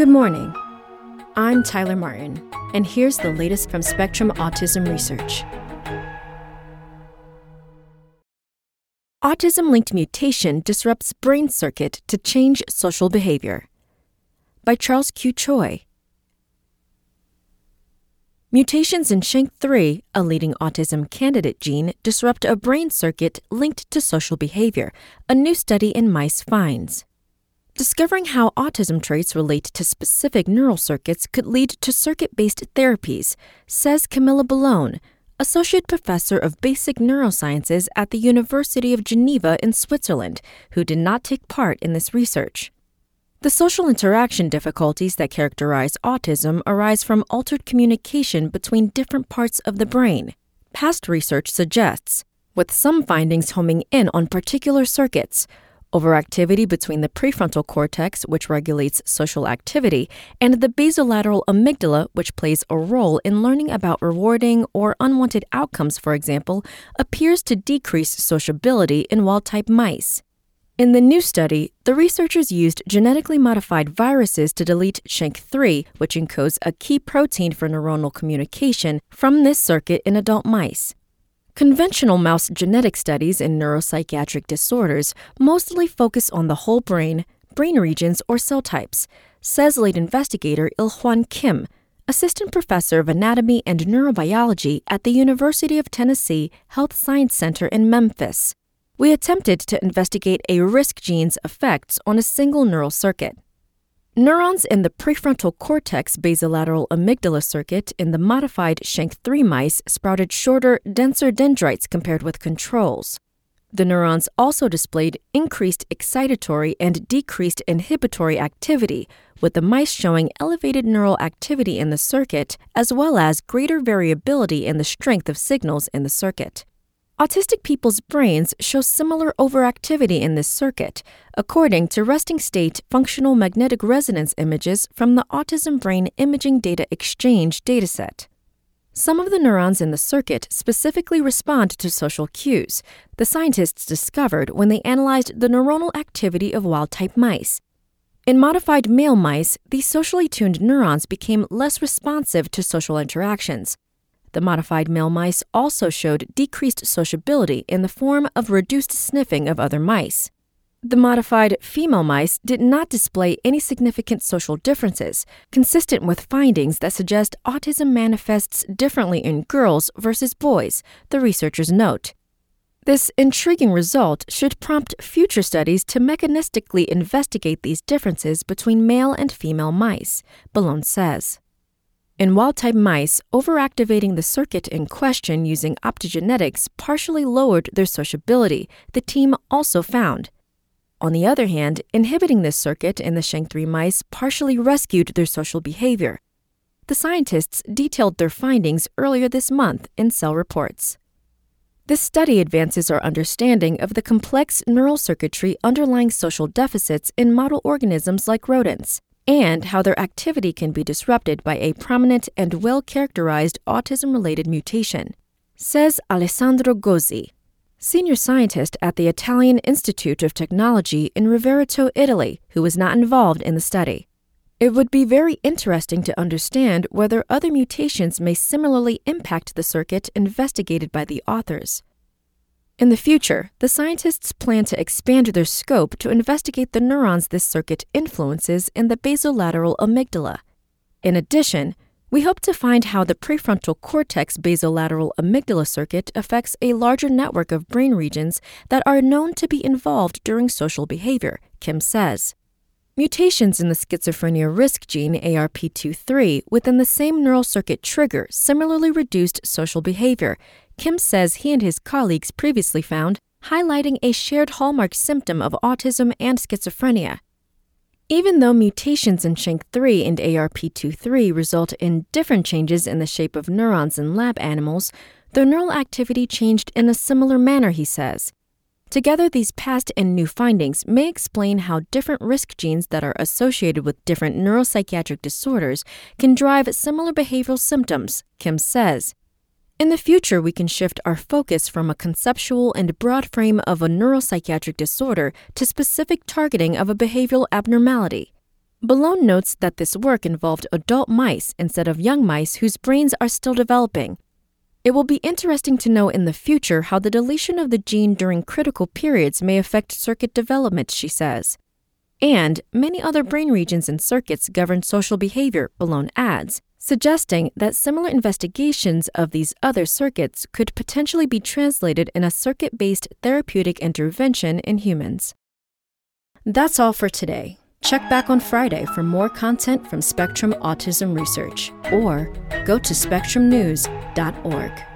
Good morning. I'm Tyler Martin, and here's the latest from Spectrum Autism Research. Autism linked mutation disrupts brain circuit to change social behavior. By Charles Q. Choi. Mutations in SHANK3, a leading autism candidate gene, disrupt a brain circuit linked to social behavior, a new study in mice finds. Discovering how autism traits relate to specific neural circuits could lead to circuit based therapies, says Camilla Bellone, Associate Professor of Basic Neurosciences at the University of Geneva in Switzerland, who did not take part in this research. The social interaction difficulties that characterize autism arise from altered communication between different parts of the brain. Past research suggests, with some findings homing in on particular circuits, overactivity between the prefrontal cortex, which regulates social activity, and the basolateral amygdala, which plays a role in learning about rewarding or unwanted outcomes, for example, appears to decrease sociability in wild type mice. In the new study, the researchers used genetically modified viruses to delete SHANK3, which encodes a key protein for neuronal communication, from this circuit in adult mice. Conventional mouse genetic studies in neuropsychiatric disorders mostly focus on the whole brain, brain regions, or cell types, says lead investigator Ilhwan Kim, assistant professor of anatomy and neurobiology at the University of Tennessee Health Science Center in Memphis we attempted to investigate a risk gene's effects on a single neural circuit. Neurons in the prefrontal cortex basolateral amygdala circuit in the modified SHANK3 mice sprouted shorter, denser dendrites compared with controls. The neurons also displayed increased excitatory and decreased inhibitory activity, with the mice showing elevated neural activity in the circuit as well as greater variability in the strength of signals in the circuit. Autistic people's brains show similar overactivity in this circuit, according to resting state functional magnetic resonance images from the Autism Brain Imaging Data Exchange dataset. Some of the neurons in the circuit specifically respond to social cues, the scientists discovered when they analyzed the neuronal activity of wild type mice. In modified male mice, these socially tuned neurons became less responsive to social interactions, the modified male mice also showed decreased sociability in the form of reduced sniffing of other mice. The modified female mice did not display any significant social differences, consistent with findings that suggest autism manifests differently in girls versus boys, the researchers note. This intriguing result should prompt future studies to mechanistically investigate these differences between male and female mice, Bellone says. In wild type mice, overactivating the circuit in question using optogenetics partially lowered their sociability, the team also found. On the other hand, inhibiting this circuit in the SHANK3 mice partially rescued their social behavior. The scientists detailed their findings earlier this month in Cell Reports. This study advances our understanding of the complex neural circuitry underlying social deficits in model organisms like rodents and how their activity can be disrupted by a prominent and well characterized autism related mutation, says Alessandro Gozzi, senior scientist at the Italian Institute of Technology in Rovereto, Italy, who was not involved in the study. It would be very interesting to understand whether other mutations may similarly impact the circuit investigated by the authors. In the future, the scientists plan to expand their scope to investigate the neurons this circuit influences in the basolateral amygdala. In addition, we hope to find how the prefrontal cortex basolateral amygdala circuit affects a larger network of brain regions that are known to be involved during social behavior, Kim says. Mutations in the schizophrenia risk gene ARP23 within the same neural circuit trigger similarly reduced social behavior, Kim says he and his colleagues previously found, highlighting a shared hallmark symptom of autism and schizophrenia. Even though mutations in SHANK3 and ARP23 result in different changes in the shape of neurons in lab animals, their neural activity changed in a similar manner, he says. Together, these past and new findings may explain how different risk genes that are associated with different neuropsychiatric disorders can drive similar behavioral symptoms, Kim says. In the future, we can shift our focus from a conceptual and broad frame of a neuropsychiatric disorder to specific targeting of a behavioral abnormality. Bellone notes that this work involved adult mice instead of young mice whose brains are still developing. It will be interesting to know in the future how the deletion of the gene during critical periods may affect circuit development, she says. And many other brain regions and circuits govern social behavior, Bellone adds, suggesting that similar investigations of these other circuits could potentially be translated in a circuit based therapeutic intervention in humans. That's all for today. Check back on Friday for more content from Spectrum Autism Research or go to spectrumnews.org.